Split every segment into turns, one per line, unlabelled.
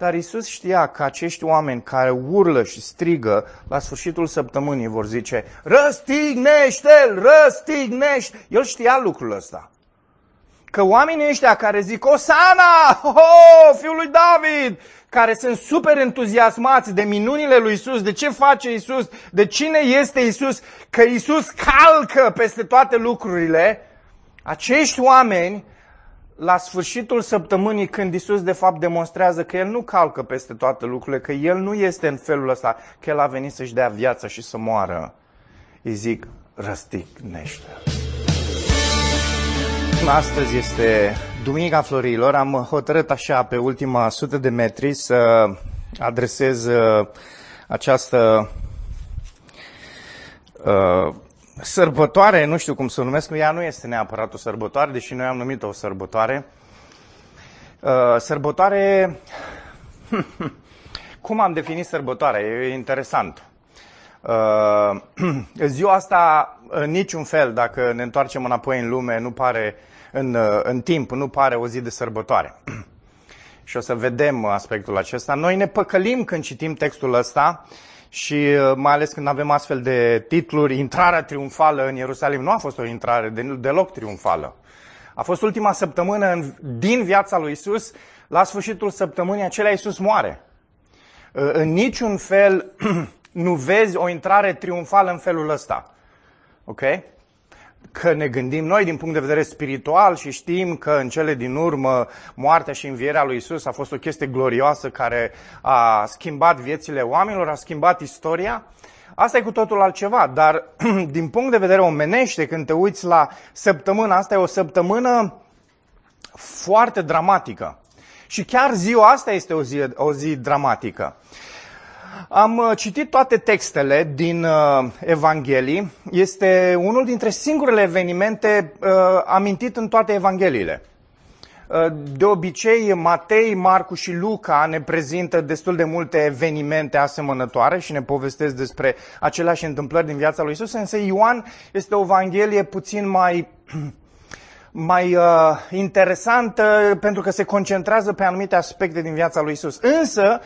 Dar Isus știa că acești oameni care urlă și strigă la sfârșitul săptămânii vor zice Răstignește-l, răstignește El știa lucrul ăsta. Că oamenii ăștia care zic Osana, oh, fiul lui David, care sunt super entuziasmați de minunile lui Isus, de ce face Isus, de cine este Isus, că Isus calcă peste toate lucrurile, acești oameni la sfârșitul săptămânii când Isus de fapt demonstrează că El nu calcă peste toate lucrurile, că El nu este în felul ăsta, că El a venit să-și dea viață și să moară, îi zic, răstignește Astăzi este Duminica Florilor. Am hotărât așa pe ultima sută de metri să adresez uh, această uh, sărbătoare, nu știu cum să o numesc, ea nu este neapărat o sărbătoare, deși noi am numit-o o sărbătoare. Uh, sărbătoare, cum am definit sărbătoarea? E interesant. Uh, ziua asta, în niciun fel, dacă ne întoarcem înapoi în lume, nu pare, în, uh, în timp, nu pare o zi de sărbătoare. Și o să vedem aspectul acesta. Noi ne păcălim când citim textul ăsta și uh, mai ales când avem astfel de titluri, intrarea triumfală în Ierusalim nu a fost o intrare deloc triumfală. A fost ultima săptămână în, din viața lui Isus. La sfârșitul săptămânii acelea Isus moare. Uh, în niciun fel nu vezi o intrare triumfală în felul ăsta. Ok? Că ne gândim noi din punct de vedere spiritual și știm că în cele din urmă moartea și învierea lui Isus a fost o chestie glorioasă care a schimbat viețile oamenilor, a schimbat istoria. Asta e cu totul altceva, dar din punct de vedere omenește, când te uiți la săptămâna asta, e o săptămână foarte dramatică. Și chiar ziua asta este o zi, o zi dramatică. Am uh, citit toate textele din uh, Evanghelii. Este unul dintre singurele evenimente uh, amintit în toate Evangheliile. De obicei, Matei, Marcu și Luca ne prezintă destul de multe evenimente asemănătoare și ne povestesc despre aceleași întâmplări din viața lui Isus, însă Ioan este o Evanghelie puțin mai mai uh, interesantă pentru că se concentrează pe anumite aspecte din viața lui Isus. Însă,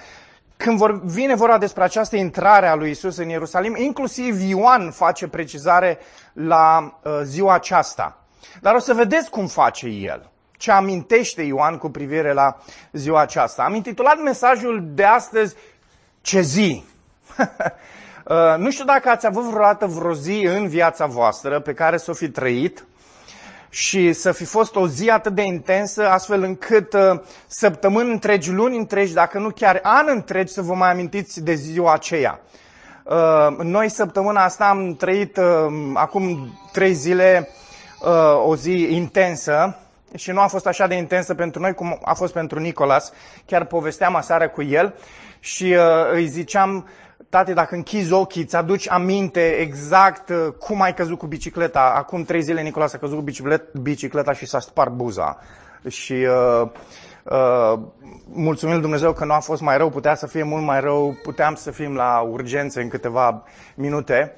când vor, vine vorba despre această intrare a lui Isus în Ierusalim, inclusiv Ioan face precizare la uh, ziua aceasta. Dar o să vedeți cum face el. Ce amintește Ioan cu privire la ziua aceasta. Am intitulat mesajul de astăzi Ce zi? uh, nu știu dacă ați avut vreodată vreo zi în viața voastră pe care să o fi trăit și să fi fost o zi atât de intensă, astfel încât uh, săptămâni întregi, luni întregi, dacă nu chiar ani întregi, să vă mai amintiți de ziua aceea. Uh, noi săptămâna asta am trăit uh, acum trei zile uh, o zi intensă și nu a fost așa de intensă pentru noi cum a fost pentru Nicolas. Chiar povesteam aseară cu el și uh, îi ziceam, tate, dacă închizi ochii, îți aduci aminte exact uh, cum ai căzut cu bicicleta. Acum trei zile Nicolas a căzut cu bicicleta și s-a spart buza. Și uh, uh, mulțumim Dumnezeu că nu a fost mai rău, putea să fie mult mai rău, puteam să fim la urgențe în câteva minute.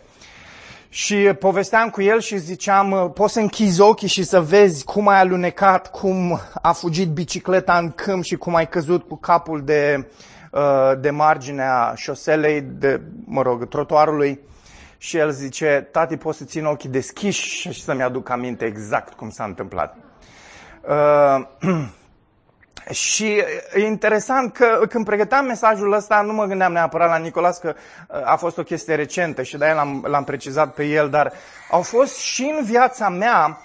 Și povesteam cu el și ziceam, uh, poți să închizi ochii și să vezi cum ai alunecat, cum a fugit bicicleta în câmp și cum ai căzut cu capul de, uh, de marginea șoselei, de, mă rog, trotuarului. Și el zice, tati, poți să țin ochii deschiși și să-mi aduc aminte exact cum s-a întâmplat. Uh, Și e interesant că când pregăteam mesajul ăsta, nu mă gândeam neapărat la Nicolas, că uh, a fost o chestie recentă și de-aia l-am, l-am precizat pe el, dar au fost și în viața mea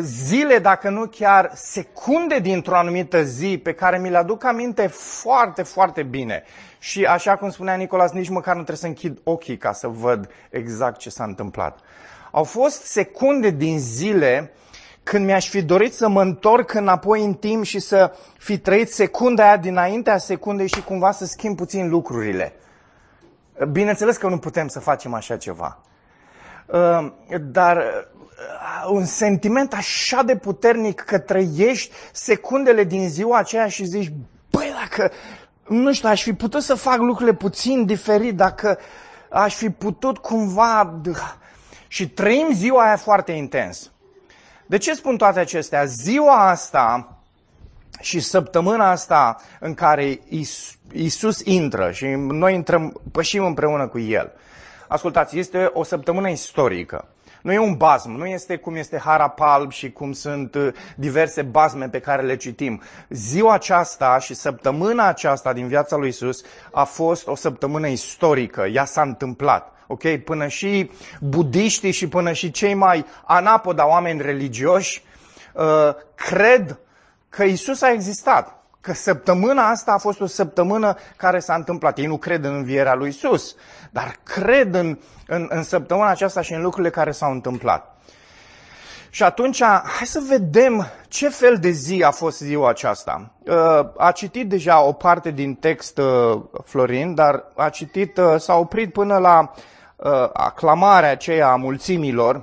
zile, dacă nu chiar secunde dintr-o anumită zi pe care mi le aduc aminte foarte, foarte bine. Și așa cum spunea Nicolas, nici măcar nu trebuie să închid ochii ca să văd exact ce s-a întâmplat. Au fost secunde din zile când mi-aș fi dorit să mă întorc înapoi în timp și să fi trăit secunda aia dinaintea secundei și cumva să schimb puțin lucrurile. Bineînțeles că nu putem să facem așa ceva. Uh, dar uh, un sentiment așa de puternic că trăiești secundele din ziua aceea și zici, băi, dacă, nu știu, aș fi putut să fac lucrurile puțin diferit, dacă aș fi putut cumva... Și trăim ziua aia foarte intens. De ce spun toate acestea? Ziua asta și săptămâna asta în care Isus intră și noi intrăm, pășim împreună cu El. Ascultați, este o săptămână istorică. Nu e un bazm, nu este cum este Harapalb și cum sunt uh, diverse bazme pe care le citim. Ziua aceasta și săptămâna aceasta din viața lui Isus a fost o săptămână istorică. Ea s-a întâmplat. Ok? Până și budiștii și până și cei mai anapoda oameni religioși uh, cred că Isus a existat. Că săptămâna asta a fost o săptămână care s-a întâmplat. Ei nu cred în învierea lui Isus, dar cred în, în, în săptămâna aceasta și în lucrurile care s-au întâmplat. Și atunci, hai să vedem ce fel de zi a fost ziua aceasta. Uh, a citit deja o parte din text uh, Florin, dar a citit, uh, s-a oprit până la aclamarea aceea a mulțimilor,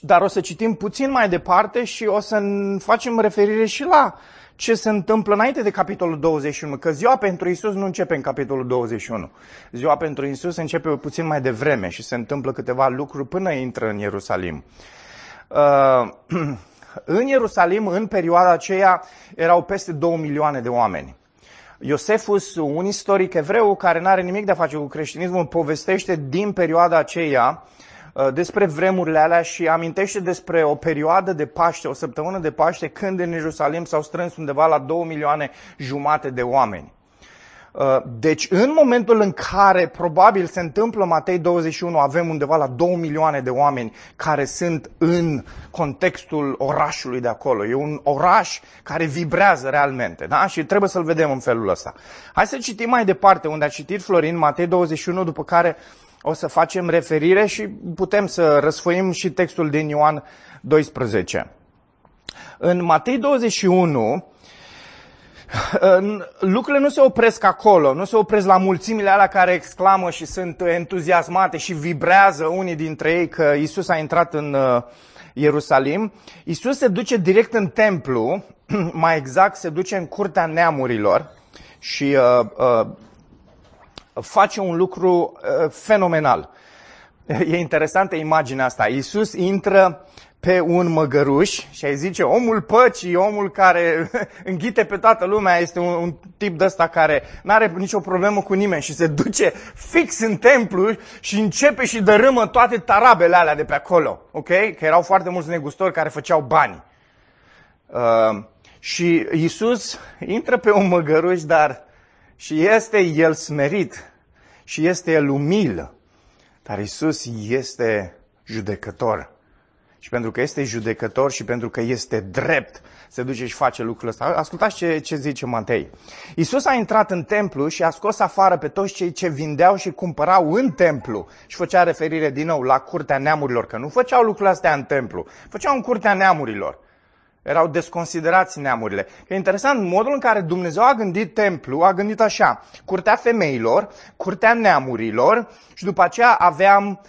dar o să citim puțin mai departe și o să facem referire și la ce se întâmplă înainte de capitolul 21, că ziua pentru Isus nu începe în capitolul 21. Ziua pentru Isus începe puțin mai devreme și se întâmplă câteva lucruri până intră în Ierusalim. Uh, în Ierusalim, în perioada aceea, erau peste 2 milioane de oameni. Iosefus, un istoric evreu care nu are nimic de a face cu creștinismul, povestește din perioada aceea Uh, despre vremurile alea și amintește despre o perioadă de Paște, o săptămână de Paște, când în Ierusalim s-au strâns undeva la 2 milioane jumate de oameni. Uh, deci, în momentul în care probabil se întâmplă Matei 21, avem undeva la 2 milioane de oameni care sunt în contextul orașului de acolo. E un oraș care vibrează realmente, da? Și trebuie să-l vedem în felul ăsta. Hai să citim mai departe, unde a citit Florin, Matei 21, după care o să facem referire și putem să răsfoim și textul din Ioan 12. În Matei 21, lucrurile nu se opresc acolo, nu se opresc la mulțimile alea care exclamă și sunt entuziasmate și vibrează unii dintre ei că Isus a intrat în uh, Ierusalim. Isus se duce direct în templu, mai exact se duce în curtea neamurilor și uh, uh, face un lucru uh, fenomenal. E interesantă imaginea asta. Iisus intră pe un măgăruș și ai zice, omul păcii, omul care înghite pe toată lumea, este un, un tip de ăsta care nu are nicio problemă cu nimeni și se duce fix în templu și începe și dărâmă toate tarabele alea de pe acolo. Ok? Că erau foarte mulți negustori care făceau bani. Uh, și Iisus intră pe un măgăruș, dar și este el smerit și este el umil. Dar Isus este judecător. Și pentru că este judecător și pentru că este drept, se duce și face lucrul ăsta. Ascultați ce, ce zice Matei. Isus a intrat în templu și a scos afară pe toți cei ce vindeau și cumpărau în templu. Și făcea referire din nou la curtea neamurilor, că nu făceau lucrurile astea în templu, făceau în curtea neamurilor. Erau desconsiderați neamurile. E interesant, modul în care Dumnezeu a gândit templu, a gândit așa, curtea femeilor, curtea neamurilor și după aceea aveam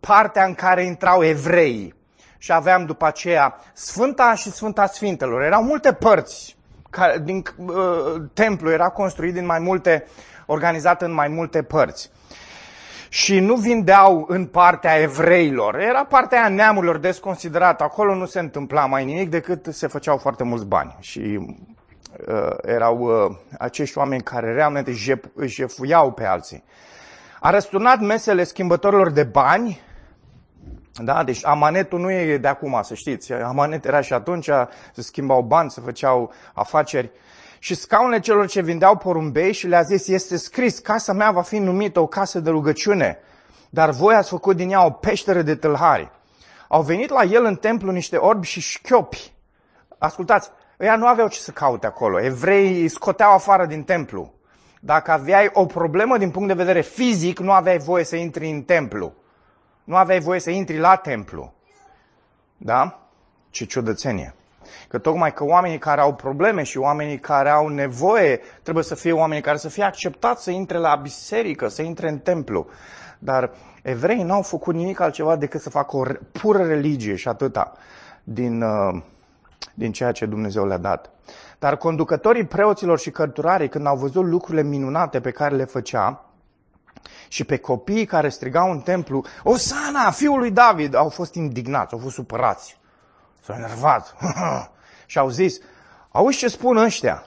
partea în care intrau evreii. Și aveam după aceea Sfânta și Sfânta Sfintelor. Erau multe părți. Care, din, uh, templu era construit din mai multe, organizat în mai multe părți și nu vindeau în partea evreilor. Era partea aia neamurilor desconsiderată. Acolo nu se întâmpla mai nimic decât se făceau foarte mulți bani. Și uh, erau uh, acești oameni care realmente jefuiau pe alții. A răsturnat mesele schimbătorilor de bani, da? Deci amanetul nu e de acum, să știți. Amanet era și atunci, se schimbau bani, se făceau afaceri. Uh, și scaunele celor ce vindeau porumbei și le-a zis, este scris, casa mea va fi numită o casă de rugăciune, dar voi ați făcut din ea o peșteră de tâlhari. Au venit la el în templu niște orbi și șchiopi. Ascultați, ăia nu aveau ce să caute acolo. Evreii scoteau afară din templu. Dacă aveai o problemă din punct de vedere fizic, nu aveai voie să intri în templu. Nu aveai voie să intri la templu. Da? Ce ciudățenie. Că tocmai că oamenii care au probleme și oamenii care au nevoie trebuie să fie oamenii care să fie acceptați să intre la biserică, să intre în templu. Dar evreii n-au făcut nimic altceva decât să facă o pură religie și atâta din, uh, din ceea ce Dumnezeu le-a dat. Dar conducătorii preoților și cărturarii, când au văzut lucrurile minunate pe care le făcea, și pe copiii care strigau în templu, Osana, fiul lui David, au fost indignați, au fost supărați. S-au enervat și au zis, auzi ce spun ăștia?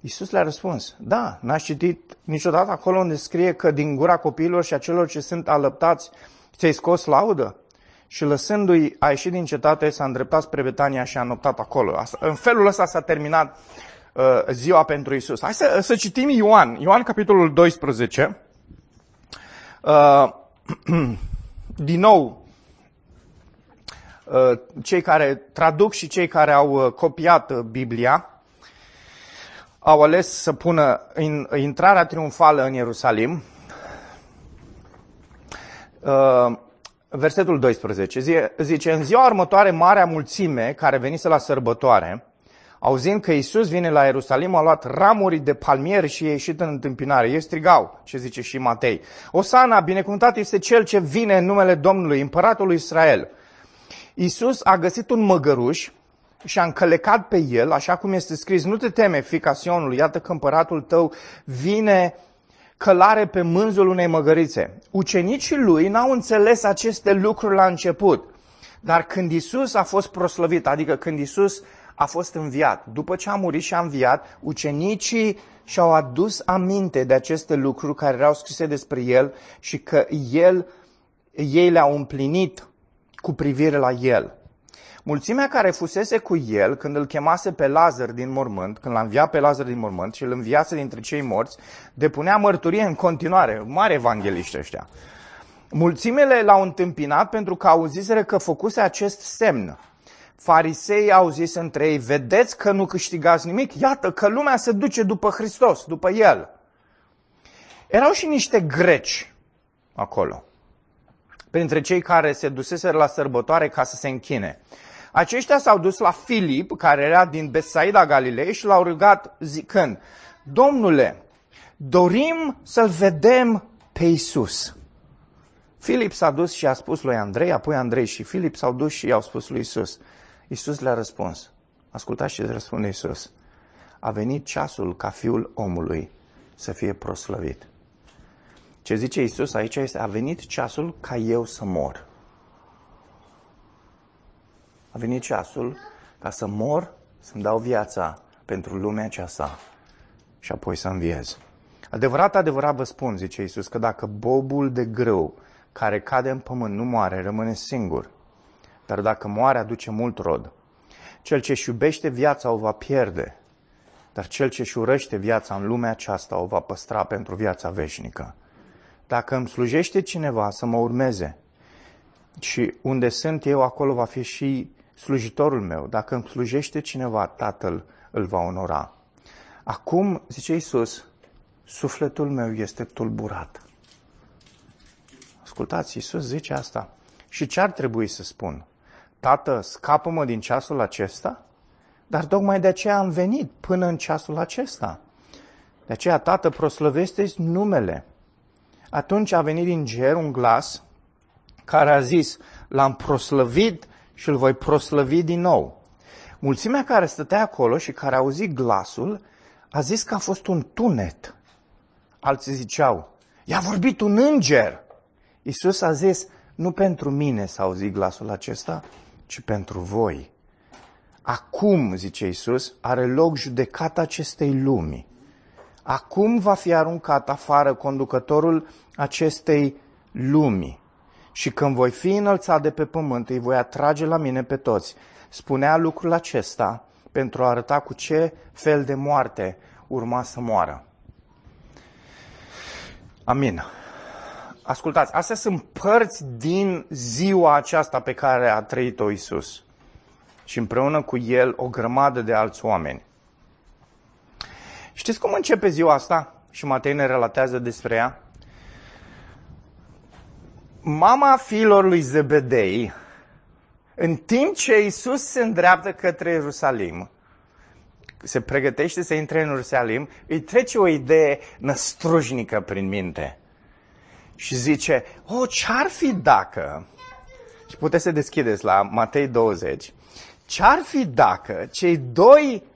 Iisus le-a răspuns, da, n-ați citit niciodată acolo unde scrie că din gura copiilor și a celor ce sunt alăptați ți-ai scos laudă? Și lăsându-i, a ieșit din cetate, s-a îndreptat spre Betania și a noptat acolo. Asta, în felul ăsta s-a terminat uh, ziua pentru Isus. Hai să, să citim Ioan. Ioan, capitolul 12. Uh, din nou, uh, cei care traduc și cei care au uh, copiat uh, Biblia au ales să pună in, intrarea triumfală în Ierusalim. Uh, versetul 12 zice, în ziua următoare, marea mulțime care venise la sărbătoare, auzind că Isus vine la Ierusalim, a luat ramuri de palmieri și a ieșit în întâmpinare. Ei strigau, ce zice și Matei. Osana, binecuvântat este cel ce vine în numele Domnului, împăratul lui Israel. Isus a găsit un măgăruș și a încălecat pe el, așa cum este scris, nu te teme, fica Sionului, iată că împăratul tău vine călare pe mânzul unei măgărițe. Ucenicii lui n-au înțeles aceste lucruri la început, dar când Isus a fost proslăvit, adică când Isus a fost înviat, după ce a murit și a înviat, ucenicii și-au adus aminte de aceste lucruri care erau scrise despre el și că el, ei le-au împlinit cu privire la el. Mulțimea care fusese cu el când îl chemase pe Lazar din mormânt, când l-a înviat pe Lazar din mormânt și îl înviase dintre cei morți, depunea mărturie în continuare, mari evangeliști ăștia. Mulțimile l-au întâmpinat pentru că auziseră că făcuse acest semn. Farisei au zis între ei, vedeți că nu câștigați nimic? Iată că lumea se duce după Hristos, după El. Erau și niște greci acolo, printre cei care se duseseră la sărbătoare ca să se închine. Aceștia s-au dus la Filip, care era din Besaida Galilei, și l-au rugat zicând, Domnule, dorim să-L vedem pe Isus. Filip s-a dus și a spus lui Andrei, apoi Andrei și Filip s-au dus și i-au spus lui Isus. Isus le-a răspuns. Ascultați ce răspunde Isus. A venit ceasul ca fiul omului să fie proslăvit. Ce zice Isus aici este, a venit ceasul ca eu să mor. A venit ceasul ca să mor, să-mi dau viața pentru lumea aceasta și apoi să înviez. Adevărat, adevărat vă spun, zice Isus, că dacă bobul de grâu care cade în pământ nu moare, rămâne singur. Dar dacă moare, aduce mult rod. Cel ce își iubește viața o va pierde, dar cel ce își urăște viața în lumea aceasta o va păstra pentru viața veșnică. Dacă îmi slujește cineva să mă urmeze și unde sunt eu, acolo va fi și slujitorul meu, dacă îmi slujește cineva, Tatăl îl va onora. Acum, zice Iisus, sufletul meu este tulburat. Ascultați, Iisus zice asta. Și ce ar trebui să spun? Tată, scapă-mă din ceasul acesta? Dar tocmai de aceea am venit până în ceasul acesta. De aceea, Tată, proslăvește numele. Atunci a venit din cer un glas care a zis, l-am proslăvit și îl voi proslăvi din nou. Mulțimea care stătea acolo și care a auzit glasul a zis că a fost un tunet. Alții ziceau, i-a vorbit un înger. Iisus a zis, nu pentru mine s-a auzit glasul acesta, ci pentru voi. Acum, zice Iisus, are loc judecata acestei lumi. Acum va fi aruncat afară conducătorul acestei lumii și când voi fi înălțat de pe pământ, îi voi atrage la mine pe toți. Spunea lucrul acesta pentru a arăta cu ce fel de moarte urma să moară. Amin. Ascultați, astea sunt părți din ziua aceasta pe care a trăit-o Isus. Și împreună cu el o grămadă de alți oameni. Știți cum începe ziua asta? Și Matei ne relatează despre ea mama fiilor lui Zebedei, în timp ce Isus se îndreaptă către Ierusalim, se pregătește să intre în Ierusalim, îi trece o idee năstrușnică prin minte. Și zice, o, ce-ar fi dacă, și puteți să deschideți la Matei 20, ce-ar fi dacă cei doi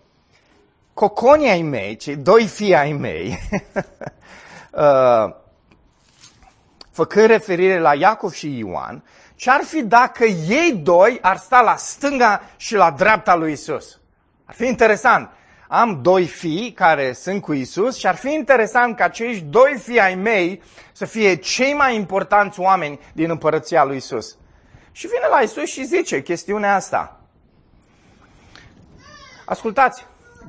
coconi ai mei, cei doi fii ai mei, uh, făcând referire la Iacov și Ioan, ce ar fi dacă ei doi ar sta la stânga și la dreapta lui Isus? Ar fi interesant. Am doi fii care sunt cu Isus și ar fi interesant ca acești doi fii ai mei să fie cei mai importanți oameni din împărăția lui Isus. Și vine la Isus și zice chestiunea asta. Ascultați,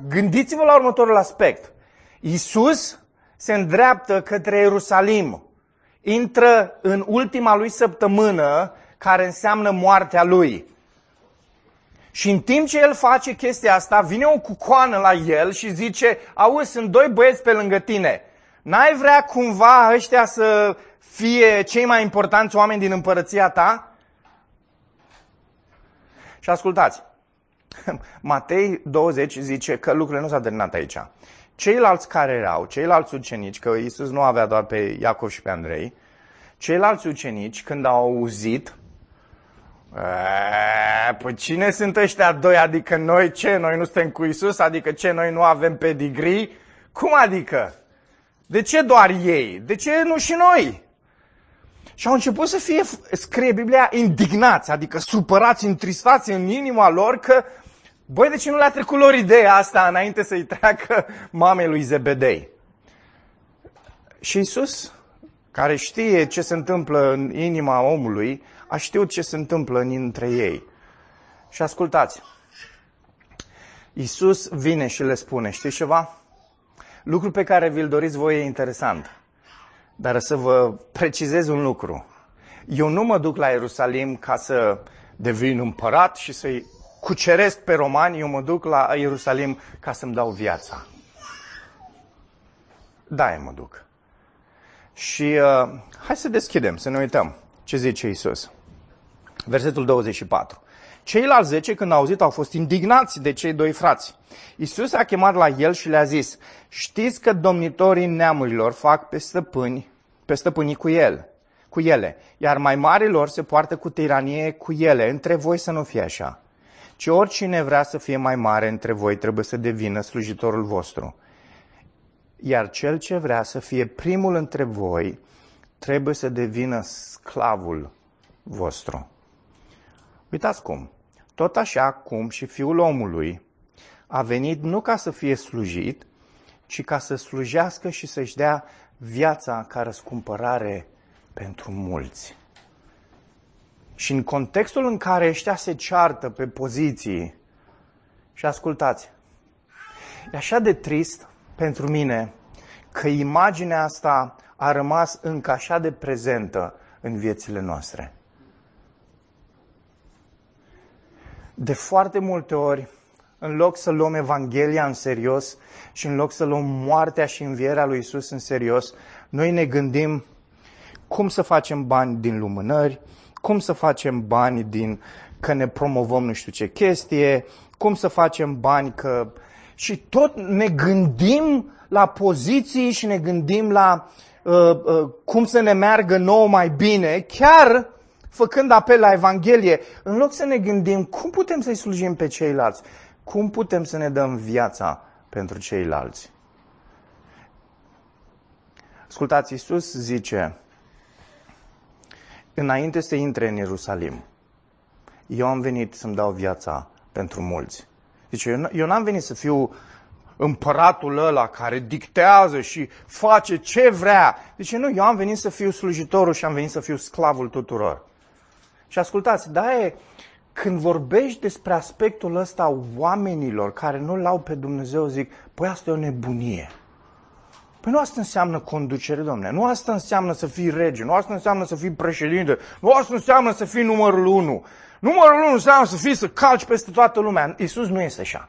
gândiți-vă la următorul aspect. Isus se îndreaptă către Ierusalim. Intră în ultima lui săptămână care înseamnă moartea lui. Și în timp ce el face chestia asta, vine o cucoană la el și zice, auzi, sunt doi băieți pe lângă tine. N-ai vrea cumva ăștia să fie cei mai importanți oameni din împărăția ta? Și ascultați, Matei 20 zice că lucrurile nu s-au terminat aici. Ceilalți care erau, ceilalți ucenici, că Iisus nu avea doar pe Iacov și pe Andrei, ceilalți ucenici, când au auzit, păi cine sunt ăștia doi? Adică noi ce? Noi nu suntem cu Isus? Adică ce? Noi nu avem pedigree? Cum adică? De ce doar ei? De ce nu și noi? Și au început să fie, scrie Biblia, indignați, adică supărați, întristați în inima lor că, băi, de ce nu le-a trecut lor ideea asta înainte să-i treacă mamei lui Zebedei? Și Isus, care știe ce se întâmplă în inima omului, a știut ce se întâmplă între ei. Și ascultați, Isus vine și le spune, știți ceva? Lucru pe care vi-l doriți voi e interesant. Dar să vă precizez un lucru. Eu nu mă duc la Ierusalim ca să devin împărat și să-i cuceresc pe romani, eu mă duc la Ierusalim ca să-mi dau viața. Da, mă duc. Și uh, hai să deschidem, să ne uităm ce zice Isus. Versetul 24. Ceilalți zece, când au auzit, au fost indignați de cei doi frați. Isus a chemat la el și le-a zis, știți că domnitorii neamurilor fac pe stăpâni, pe stăpânii cu el, cu ele, iar mai marilor se poartă cu tiranie cu ele, între voi să nu fie așa. Ci oricine vrea să fie mai mare între voi trebuie să devină slujitorul vostru. Iar cel ce vrea să fie primul între voi trebuie să devină sclavul vostru. Uitați cum. Tot așa cum și Fiul omului a venit nu ca să fie slujit, ci ca să slujească și să-și dea viața ca răscumpărare pentru mulți. Și în contextul în care ăștia se ceartă pe poziții, și ascultați, e așa de trist pentru mine că imaginea asta a rămas încă așa de prezentă în viețile noastre. De foarte multe ori, în loc să luăm Evanghelia în serios și în loc să luăm moartea și învierea lui Isus în serios, noi ne gândim cum să facem bani din lumânări, cum să facem bani din că ne promovăm nu știu ce chestie, cum să facem bani că... Și tot ne gândim la poziții și ne gândim la uh, uh, cum să ne meargă nouă mai bine, chiar făcând apel la Evanghelie, în loc să ne gândim cum putem să-i slujim pe ceilalți, cum putem să ne dăm viața pentru ceilalți. Ascultați, Iisus zice, înainte să intre în Ierusalim, eu am venit să-mi dau viața pentru mulți. Zice, eu n-am venit să fiu împăratul ăla care dictează și face ce vrea. Zice, nu, eu am venit să fiu slujitorul și am venit să fiu sclavul tuturor. Și ascultați, da e, când vorbești despre aspectul ăsta oamenilor care nu-L au pe Dumnezeu, zic, păi asta e o nebunie. Păi nu asta înseamnă conducere, domne. Nu asta înseamnă să fii rege, nu asta înseamnă să fii președinte, nu asta înseamnă să fii numărul unu. Numărul unu înseamnă să fii, să calci peste toată lumea. Iisus nu este așa.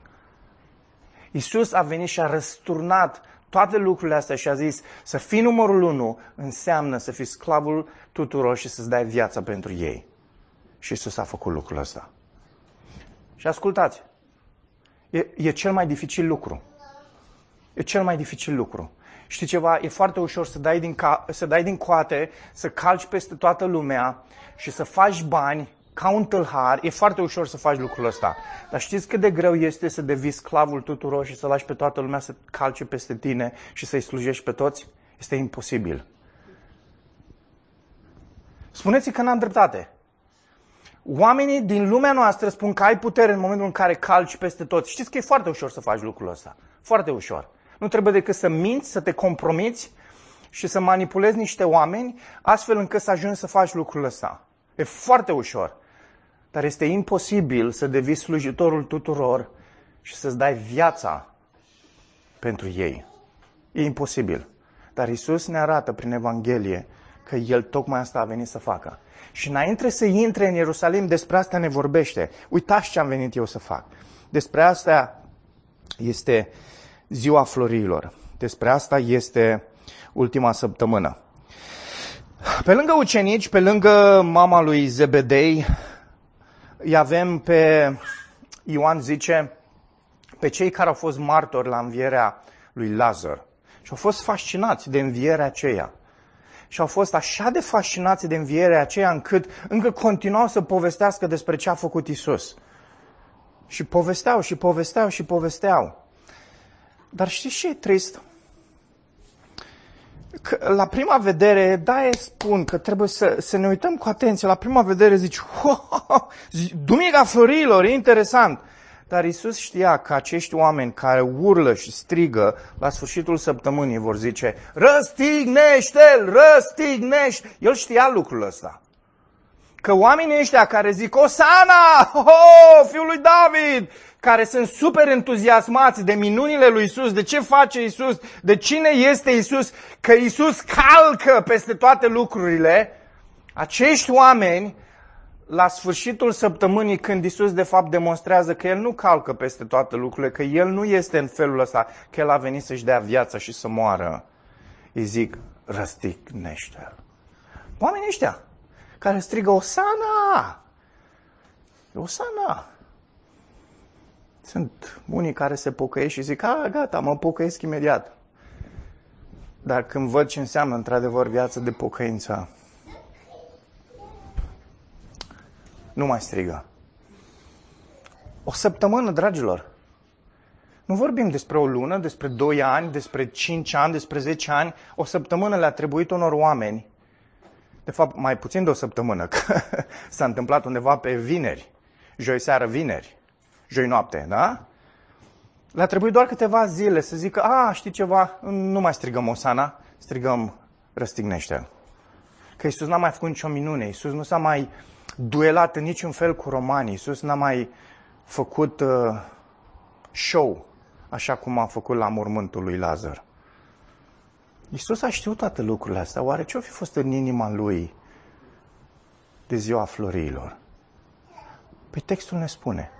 Iisus a venit și a răsturnat toate lucrurile astea și a zis să fii numărul unu înseamnă să fii sclavul tuturor și să-ți dai viața pentru ei. Și Isus a făcut lucrul ăsta. Și ascultați, e, e cel mai dificil lucru. E cel mai dificil lucru. Știi ceva? E foarte ușor să dai, din ca- să dai din coate, să calci peste toată lumea și să faci bani ca un tâlhar. E foarte ușor să faci lucrul ăsta. Dar știți cât de greu este să devii sclavul tuturor și să lași pe toată lumea să calce peste tine și să-i slujești pe toți? Este imposibil. Spuneți că n-am dreptate. Oamenii din lumea noastră spun că ai putere în momentul în care calci peste tot. Știți că e foarte ușor să faci lucrul ăsta. Foarte ușor. Nu trebuie decât să minți, să te compromiți și să manipulezi niște oameni astfel încât să ajungi să faci lucrul ăsta. E foarte ușor. Dar este imposibil să devii slujitorul tuturor și să-ți dai viața pentru ei. E imposibil. Dar Isus ne arată prin Evanghelie că El tocmai asta a venit să facă. Și înainte să intre în Ierusalim, despre asta ne vorbește. Uitați ce am venit eu să fac. Despre asta este ziua florilor. Despre asta este ultima săptămână. Pe lângă ucenici, pe lângă mama lui Zebedei, îi avem pe, Ioan zice, pe cei care au fost martori la învierea lui Lazar. Și au fost fascinați de învierea aceea. Și au fost așa de fascinați de învierea aceea încât încă continuau să povestească despre ce a făcut Isus. Și povesteau și povesteau și povesteau. Dar știți ce e trist? Că la prima vedere, da, e spun că trebuie să, să ne uităm cu atenție. La prima vedere zici, wow, Duminica Florilor, e interesant. Dar Isus știa că acești oameni care urlă și strigă la sfârșitul săptămânii vor zice, răstignește-l, răstignește El știa lucrul ăsta. Că oamenii ăștia care zic, Osana, oh, fiul lui David, care sunt super entuziasmați de minunile lui Isus, de ce face Isus, de cine este Isus, că Isus calcă peste toate lucrurile, acești oameni la sfârșitul săptămânii când Isus de fapt demonstrează că El nu calcă peste toate lucrurile, că El nu este în felul ăsta, că El a venit să-și dea viața și să moară, îi zic, răstignește-L. Oamenii ăștia care strigă, Osana! Osana! Sunt unii care se pocăiesc și zic, a, gata, mă pocăiesc imediat. Dar când văd ce înseamnă într-adevăr viața de pocăință, nu mai strigă. O săptămână, dragilor. Nu vorbim despre o lună, despre 2 ani, despre 5 ani, despre 10 ani. O săptămână le-a trebuit unor oameni. De fapt, mai puțin de o săptămână, că s-a întâmplat undeva pe vineri. Joi seară, vineri. Joi noapte, da? Le-a trebuit doar câteva zile să zică, a, știi ceva, nu mai strigăm Osana, strigăm răstignește Că Isus n-a mai făcut nicio minune, Isus nu s-a mai duelat în niciun fel cu romanii. Iisus n-a mai făcut uh, show, așa cum a făcut la mormântul lui Lazar. Iisus a știut toate lucrurile astea. Oare ce-o fi fost în inima lui de ziua florilor? Păi textul ne spune.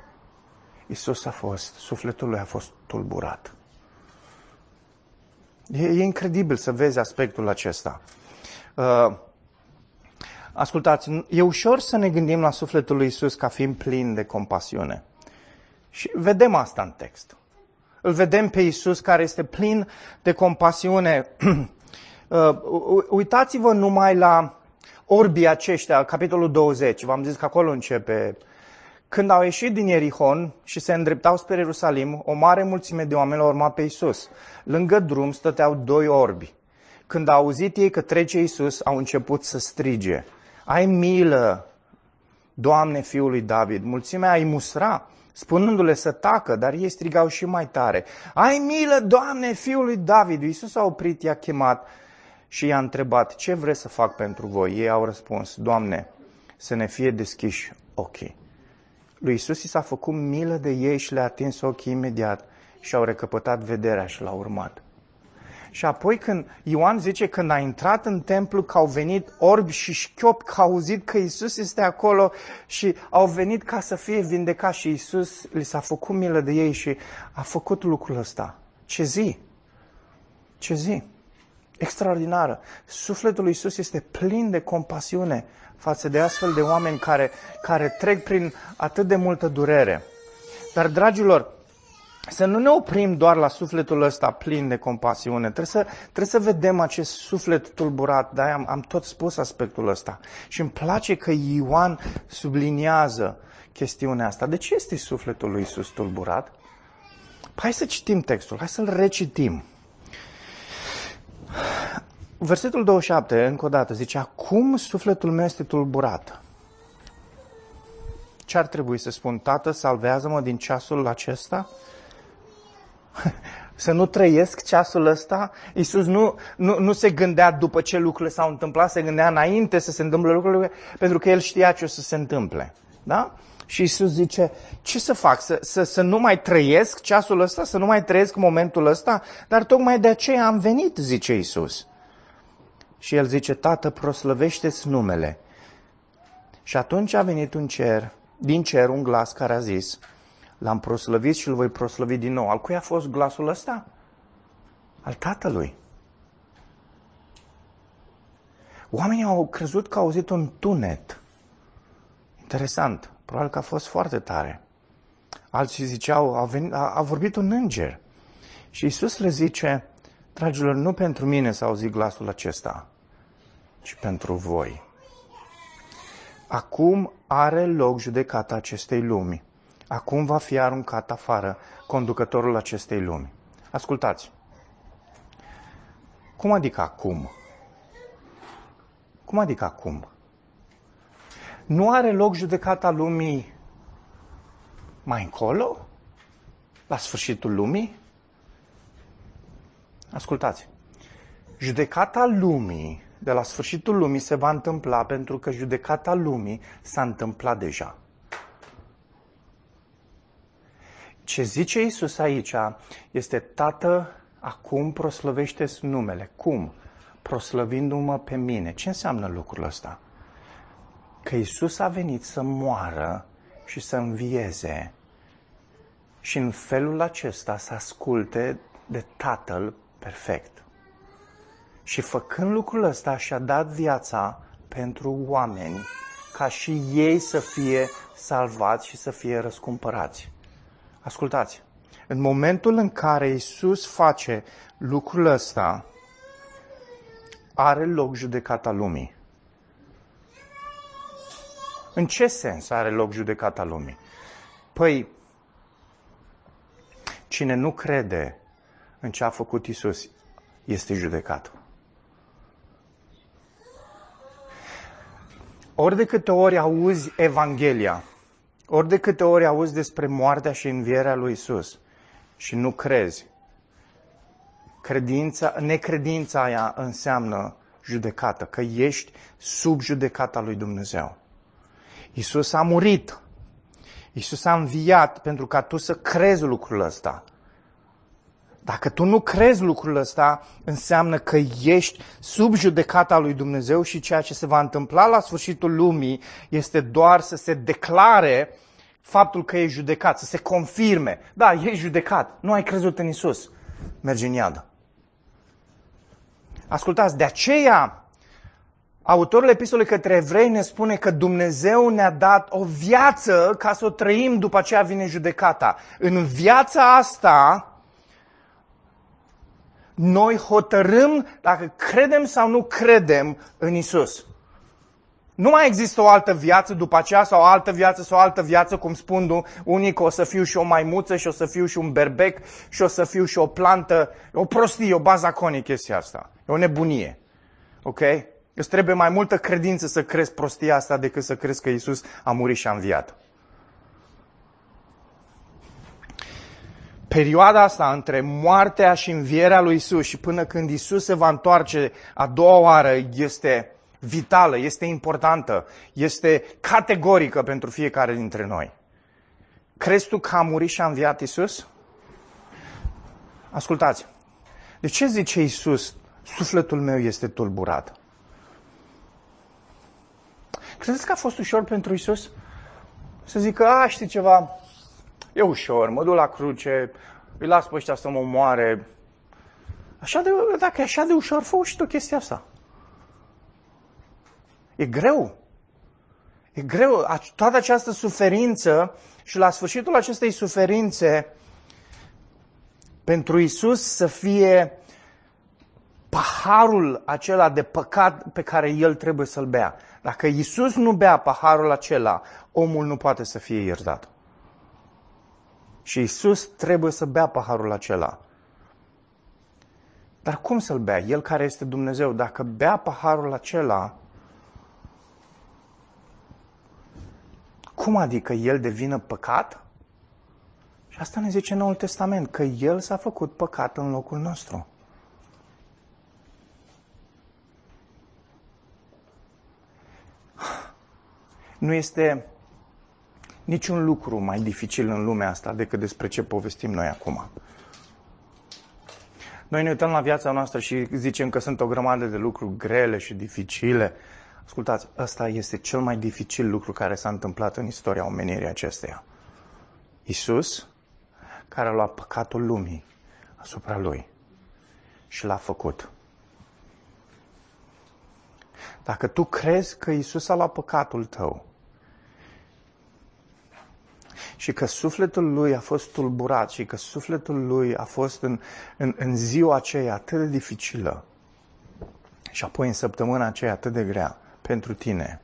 Iisus a fost, sufletul lui a fost tulburat. E, e incredibil să vezi aspectul acesta. Uh, Ascultați, e ușor să ne gândim la sufletul lui Isus ca fiind plin de compasiune. Și vedem asta în text. Îl vedem pe Isus care este plin de compasiune. Uh, uitați-vă numai la orbii aceștia, capitolul 20. V-am zis că acolo începe. Când au ieșit din Ierihon și se îndreptau spre Ierusalim, o mare mulțime de oameni au urmat pe Isus. Lângă drum stăteau doi orbi. Când au auzit ei că trece Isus, au început să strige – ai milă, Doamne, Fiul lui David. Mulțimea îi musra, spunându-le să tacă, dar ei strigau și mai tare. Ai milă, Doamne, Fiul lui David. Iisus a oprit, i-a chemat și i-a întrebat, ce vreți să fac pentru voi? Ei au răspuns, Doamne, să ne fie deschiși ochii. Lui Iisus i s-a făcut milă de ei și le-a atins ochii imediat și au recăpătat vederea și l-au urmat. Și apoi când Ioan zice când a intrat în templu că au venit orbi și șchiopi, că au auzit că Isus este acolo și au venit ca să fie vindecat și Isus li s-a făcut milă de ei și a făcut lucrul ăsta. Ce zi! Ce zi! Extraordinară! Sufletul lui Isus este plin de compasiune față de astfel de oameni care, care trec prin atât de multă durere. Dar, dragilor, să nu ne oprim doar la sufletul ăsta plin de compasiune. Trebuie să, trebuie să vedem acest suflet tulburat. Da, am, am tot spus aspectul ăsta. Și îmi place că Ioan subliniază chestiunea asta. De ce este sufletul lui Isus tulburat? Hai să citim textul, hai să-l recitim. Versetul 27, încă o dată, zice, Acum sufletul meu este tulburat. ce ar trebui să spun? Tată, salvează-mă din ceasul acesta? să nu trăiesc ceasul ăsta? Iisus nu, nu, nu se gândea după ce lucrurile s-au întâmplat, se gândea înainte să se întâmple lucrurile, pentru că el știa ce o să se întâmple. Da? Și Isus zice, ce să fac? Să, să, să nu mai trăiesc ceasul ăsta? Să nu mai trăiesc momentul ăsta? Dar tocmai de aceea am venit, zice Isus. Și el zice, Tată, proslăvește-ți numele. Și atunci a venit un cer, din cer un glas care a zis, l-am proslăvit și îl voi proslăvi din nou. Al cui a fost glasul ăsta? Al tatălui. Oamenii au crezut că au auzit un tunet. Interesant. Probabil că a fost foarte tare. Alții ziceau, a, venit, a, a vorbit un înger. Și Isus le zice, dragilor, nu pentru mine s-a auzit glasul acesta, ci pentru voi. Acum are loc judecata acestei lumi. Acum va fi aruncat afară conducătorul acestei lumi. Ascultați. Cum adică acum? Cum adică acum? Nu are loc judecata lumii mai încolo? La sfârșitul lumii? Ascultați. Judecata lumii de la sfârșitul lumii se va întâmpla pentru că judecata lumii s-a întâmplat deja. Ce zice Isus aici este, Tată, acum proslăvește numele. Cum? Proslăvindu-mă pe mine. Ce înseamnă lucrul ăsta? Că Isus a venit să moară și să învieze și în felul acesta să asculte de Tatăl perfect. Și făcând lucrul ăsta și-a dat viața pentru oameni, ca și ei să fie salvați și să fie răscumpărați. Ascultați, în momentul în care Isus face lucrul ăsta, are loc judecata lumii. În ce sens are loc judecata lumii? Păi, cine nu crede în ce a făcut Isus este judecat. Ori de câte ori auzi Evanghelia, ori de câte ori auzi despre moartea și învierea lui Isus și nu crezi, credința, necredința aia înseamnă judecată, că ești sub judecata lui Dumnezeu. Isus a murit. Isus a înviat pentru ca tu să crezi lucrul ăsta. Dacă tu nu crezi lucrul ăsta, înseamnă că ești sub judecata lui Dumnezeu și ceea ce se va întâmpla la sfârșitul lumii este doar să se declare faptul că ești judecat, să se confirme. Da, ești judecat, nu ai crezut în Isus. Mergi în iadă. Ascultați, de aceea autorul epistolei către evrei ne spune că Dumnezeu ne-a dat o viață ca să o trăim după aceea vine judecata. În viața asta, noi hotărâm dacă credem sau nu credem în Isus. Nu mai există o altă viață după aceea sau o altă viață sau o altă viață, cum spun unii că o să fiu și o maimuță și o să fiu și un berbec și o să fiu și o plantă. O prostie, o bazaconie chestia asta. E o nebunie. Ok? Îți trebuie mai multă credință să crezi prostia asta decât să crezi că Isus a murit și a înviat. Perioada asta între moartea și învierea lui Isus și până când Isus se va întoarce a doua oară este vitală, este importantă, este categorică pentru fiecare dintre noi. Crezi tu că a murit și a înviat Isus? Ascultați, de ce zice Isus, sufletul meu este tulburat? Credeți că a fost ușor pentru Isus? Să zică, a, știi ceva, E ușor, mă duc la cruce, îi las pe ăștia să mă moare. Așa de, dacă e așa de ușor, fă și tu chestia asta. E greu. E greu. Toată această suferință și la sfârșitul acestei suferințe, pentru Isus să fie paharul acela de păcat pe care el trebuie să-l bea. Dacă Isus nu bea paharul acela, omul nu poate să fie iertat. Și Isus trebuie să bea paharul acela. Dar cum să-l bea? El care este Dumnezeu, dacă bea paharul acela, Cum adică El devină păcat? Și asta ne zice Noul Testament, că El s-a făcut păcat în locul nostru. Nu este niciun lucru mai dificil în lumea asta decât despre ce povestim noi acum. Noi ne uităm la viața noastră și zicem că sunt o grămadă de lucruri grele și dificile. Ascultați, ăsta este cel mai dificil lucru care s-a întâmplat în istoria omenirii acesteia. Isus, care a luat păcatul lumii asupra lui și l-a făcut. Dacă tu crezi că Isus a luat păcatul tău și că sufletul lui a fost tulburat și că sufletul lui a fost în, în, în ziua aceea atât de dificilă și apoi în săptămâna aceea atât de grea pentru tine,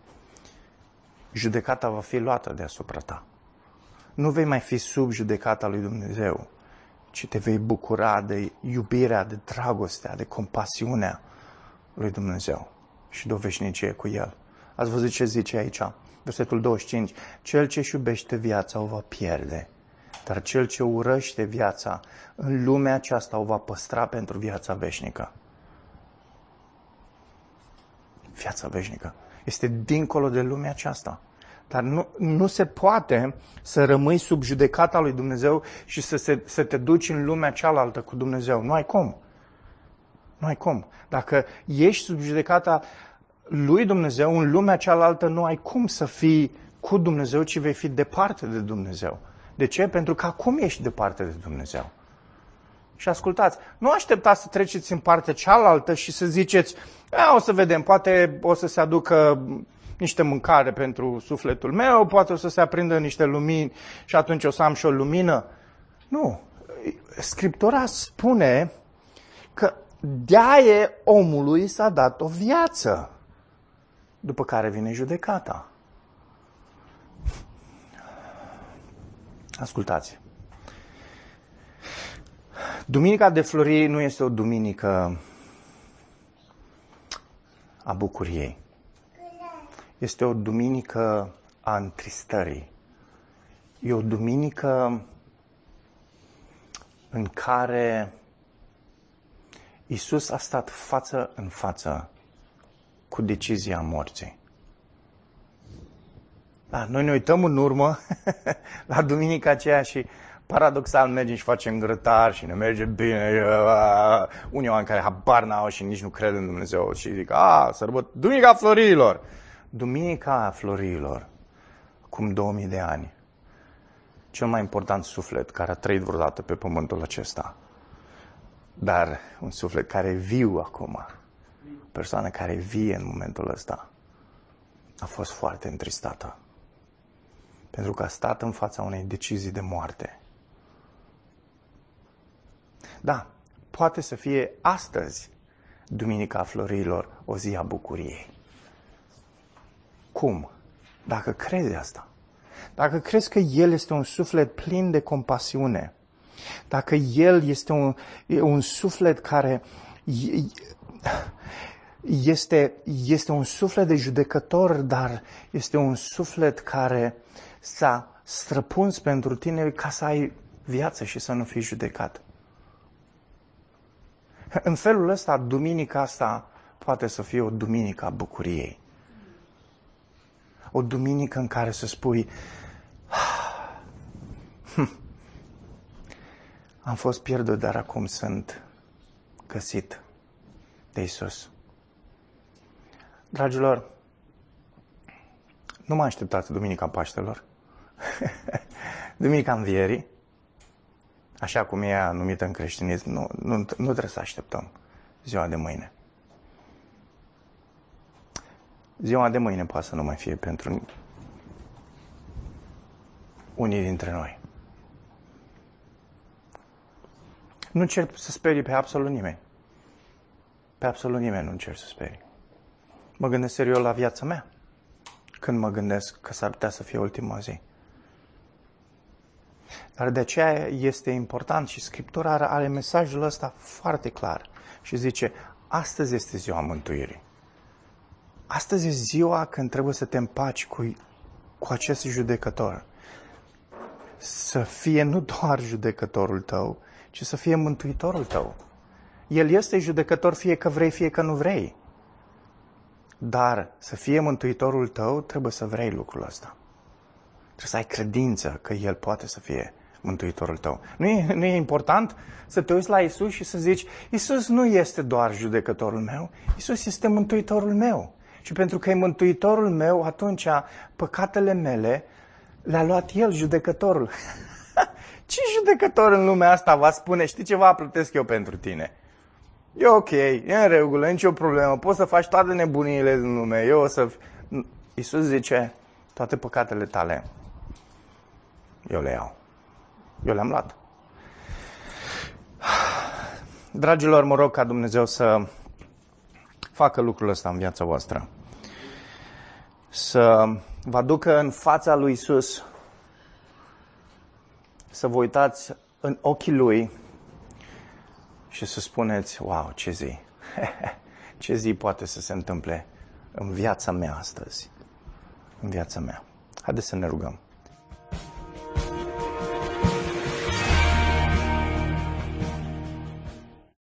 judecata va fi luată deasupra ta. Nu vei mai fi sub judecata lui Dumnezeu, ci te vei bucura de iubirea, de dragostea, de compasiunea lui Dumnezeu și de o veșnicie cu El. Ați văzut ce zice aici? Versetul 25. Cel ce își iubește viața o va pierde, dar cel ce urăște viața în lumea aceasta o va păstra pentru viața veșnică. Viața veșnică. Este dincolo de lumea aceasta. Dar nu, nu se poate să rămâi sub judecata lui Dumnezeu și să, se, să te duci în lumea cealaltă cu Dumnezeu. Nu ai cum. Nu ai cum. Dacă ești sub judecata lui Dumnezeu, în lumea cealaltă nu ai cum să fii cu Dumnezeu, ci vei fi departe de Dumnezeu. De ce? Pentru că acum ești departe de Dumnezeu. Și ascultați, nu așteptați să treceți în partea cealaltă și să ziceți, o să vedem, poate o să se aducă niște mâncare pentru sufletul meu, poate o să se aprindă niște lumini și atunci o să am și o lumină. Nu. Scriptura spune că de omului s-a dat o viață după care vine judecata. Ascultați. Duminica de Flori nu este o duminică a bucuriei. Este o duminică a întristării. E o duminică în care Isus a stat față în față cu decizia morții. Da, noi ne uităm în urmă la duminica aceea și paradoxal mergem și facem grătar și ne merge bine. Unii oameni care habar n-au și nici nu cred în Dumnezeu și zic, a, sărbăt, Duminica Florilor. Duminica Florilor, cum 2000 de ani. Cel mai important suflet care a trăit vreodată pe pământul acesta. Dar un suflet care e viu acum persoană care vie în momentul ăsta a fost foarte întristată. Pentru că a stat în fața unei decizii de moarte. Da, poate să fie astăzi, Duminica Florilor, o zi a bucuriei. Cum? Dacă crezi asta. Dacă crezi că El este un suflet plin de compasiune, dacă El este un, un suflet care este, este un suflet de judecător, dar este un suflet care s-a străpuns pentru tine ca să ai viață și să nu fii judecat. În felul ăsta, duminica asta poate să fie o duminică a bucuriei. O duminică în care să spui am fost pierdut, dar acum sunt găsit de Isus. Dragilor, nu mă așteptați Duminica Paștelor. Duminica Învierii, așa cum e numită în creștinism, nu, nu, nu trebuie să așteptăm ziua de mâine. Ziua de mâine poate să nu mai fie pentru unii dintre noi. Nu cer să sperii pe absolut nimeni. Pe absolut nimeni nu încerc să sperii. Mă gândesc serios la viața mea când mă gândesc că s-ar putea să fie ultima zi. Dar de aceea este important și Scriptura are, are mesajul ăsta foarte clar și zice, astăzi este ziua mântuirii. Astăzi este ziua când trebuie să te împaci cu, cu acest judecător. Să fie nu doar judecătorul tău, ci să fie mântuitorul tău. El este judecător fie că vrei, fie că nu vrei. Dar să fie mântuitorul tău, trebuie să vrei lucrul ăsta. Trebuie să ai credință că El poate să fie mântuitorul tău. Nu e, nu e important să te uiți la Isus și să zici, Isus nu este doar judecătorul meu, Isus este mântuitorul meu. Și pentru că e mântuitorul meu, atunci păcatele mele le-a luat El, judecătorul. Ce judecător în lumea asta va spune, știi ceva, plătesc eu pentru tine? E ok, e în regulă, nicio problemă, poți să faci toate nebuniile din lume, eu o să... Iisus zice, toate păcatele tale, eu le iau. Eu le-am luat. Dragilor, mă rog ca Dumnezeu să facă lucrul ăsta în viața voastră. Să vă aducă în fața lui Isus, să vă uitați în ochii lui și să spuneți, wow, ce zi! ce zi poate să se întâmple în viața mea astăzi, în viața mea. Haideți să ne rugăm.